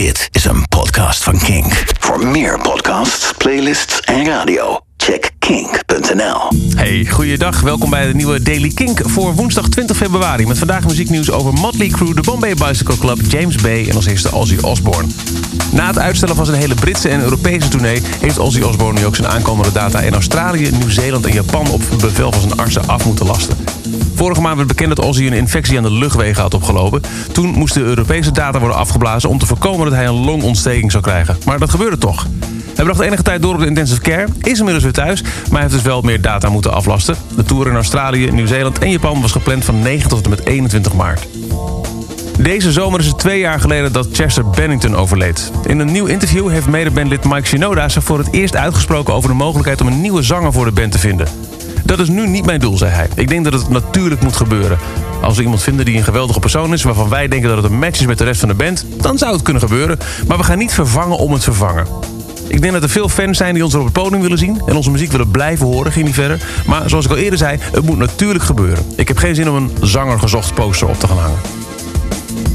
Dit is een podcast van Kink. Voor meer podcasts, playlists en radio, check kink.nl. Hey, goeiedag. Welkom bij de nieuwe Daily Kink voor woensdag 20 februari. Met vandaag muzieknieuws over Motley Crue, de Bombay Bicycle Club, James Bay en als eerste Ozzy Osbourne. Na het uitstellen van zijn hele Britse en Europese tournee... heeft Ozzy Osbourne nu ook zijn aankomende data in Australië, Nieuw-Zeeland en Japan... op bevel van zijn artsen af moeten lasten. Vorige maand werd bekend dat Ozzy een infectie aan de luchtwegen had opgelopen. Toen moesten de Europese data worden afgeblazen... om te voorkomen dat hij een longontsteking zou krijgen. Maar dat gebeurde toch. Hij bracht enige tijd door op de intensive care, is inmiddels weer thuis... maar heeft dus wel meer data moeten aflasten. De tour in Australië, Nieuw-Zeeland en Japan was gepland van 9 tot en met 21 maart. Deze zomer is het twee jaar geleden dat Chester Bennington overleed. In een nieuw interview heeft medebandlid Mike Shinoda zich voor het eerst uitgesproken over de mogelijkheid om een nieuwe zanger voor de band te vinden. Dat is nu niet mijn doel, zei hij. Ik denk dat het natuurlijk moet gebeuren. Als we iemand vinden die een geweldige persoon is... waarvan wij denken dat het een match is met de rest van de band... dan zou het kunnen gebeuren. Maar we gaan niet vervangen om het vervangen. Ik denk dat er veel fans zijn die ons op het podium willen zien... en onze muziek willen blijven horen, ging niet verder. Maar zoals ik al eerder zei, het moet natuurlijk gebeuren. Ik heb geen zin om een zanger gezocht poster op te gaan hangen.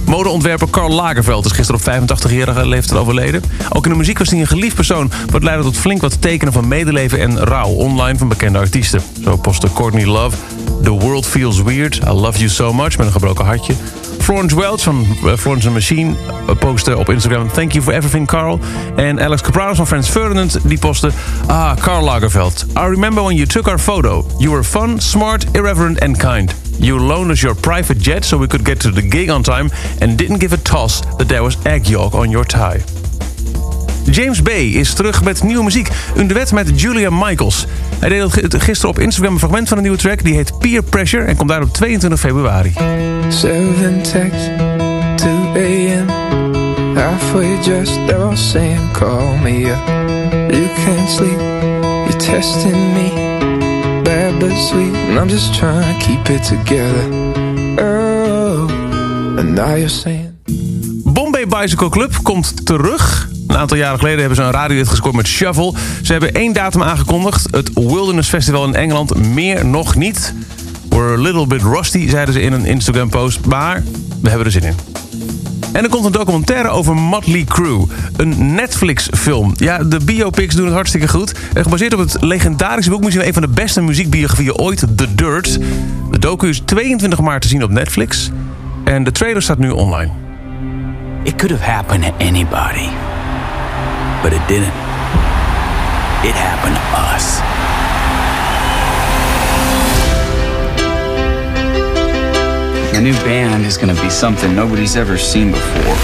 Modeontwerper Karl Lagerveld is gisteren op 85-jarige leeftijd overleden. Ook in de muziek was hij een geliefd persoon... wat leidde tot flink wat tekenen van medeleven en rouw... online van bekende artiesten. Zo postte Courtney Love... The World Feels Weird, I Love You So Much... met een gebroken hartje. Florence Welch van uh, Florence Machine uh, postte op Instagram... Thank you for everything, Carl. En Alex Capranos van Friends Ferdinand die postte... Ah, Karl Lagerveld. I remember when you took our photo. You were fun, smart, irreverent and kind. You loaned us your private jet so we could get to the gig on time... and didn't give a toss that there was egg yolk on your tie. James Bay is terug met nieuwe muziek. Een duet met Julia Michaels. Hij deed gisteren op Instagram een fragment van een nieuwe track... die heet Peer Pressure en komt daar op 22 februari. 7 text 2 a.m. Halfway just there saying call me up. You can't sleep, you're testing me. And I'm just trying to keep it together. Oh, and now you're saying. Bombay Bicycle Club komt terug. Een aantal jaren geleden hebben ze een radiohit gescoord met Shuffle. Ze hebben één datum aangekondigd. Het Wilderness Festival in Engeland. Meer nog niet. We're a little bit rusty, zeiden ze in een Instagram post. Maar we hebben er zin in. En er komt een documentaire over Motley Crue. Een Netflix-film. Ja, de biopics doen het hartstikke goed. Gebaseerd op het legendarische boek... misschien een van de beste muziekbiografieën ooit, The Dirt. De docu is 22 maart te zien op Netflix. En de trailer staat nu online. It could have happened to anybody, but it didn't. It happened to us. New band is going to be something nobody's ever seen before.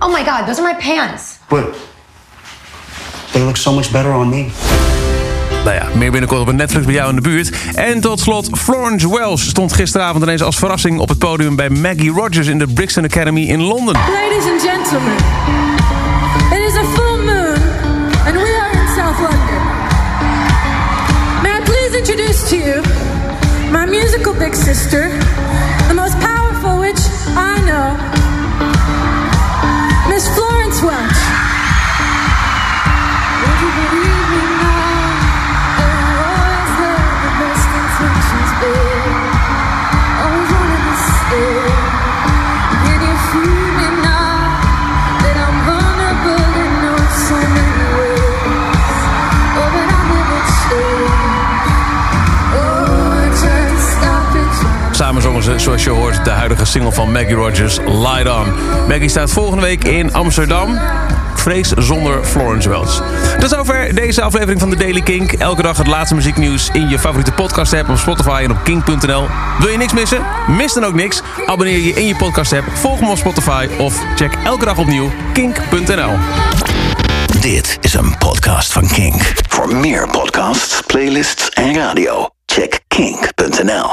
Oh my god, those are my pants. But they look so much better on me. Nou ja, meer binnenkort op Netflix bij jou in de buurt. En tot slot, Florence Welsh stond gisteravond ineens als verrassing op het podium bij Maggie Rogers in de Brixton Academy in Londen. Ladies and gentlemen, sister, zoals je hoort, de huidige single van Maggie Rogers, Light On. Maggie staat volgende week in Amsterdam. Vrees zonder Florence Welch. Tot zover deze aflevering van de Daily Kink. Elke dag het laatste muzieknieuws in je favoriete podcast app op Spotify en op kink.nl. Wil je niks missen? Mis dan ook niks. Abonneer je in je podcast app, volg me op Spotify of check elke dag opnieuw kink.nl. Dit is een podcast van Kink. Voor meer podcasts, playlists en radio, check kink.nl.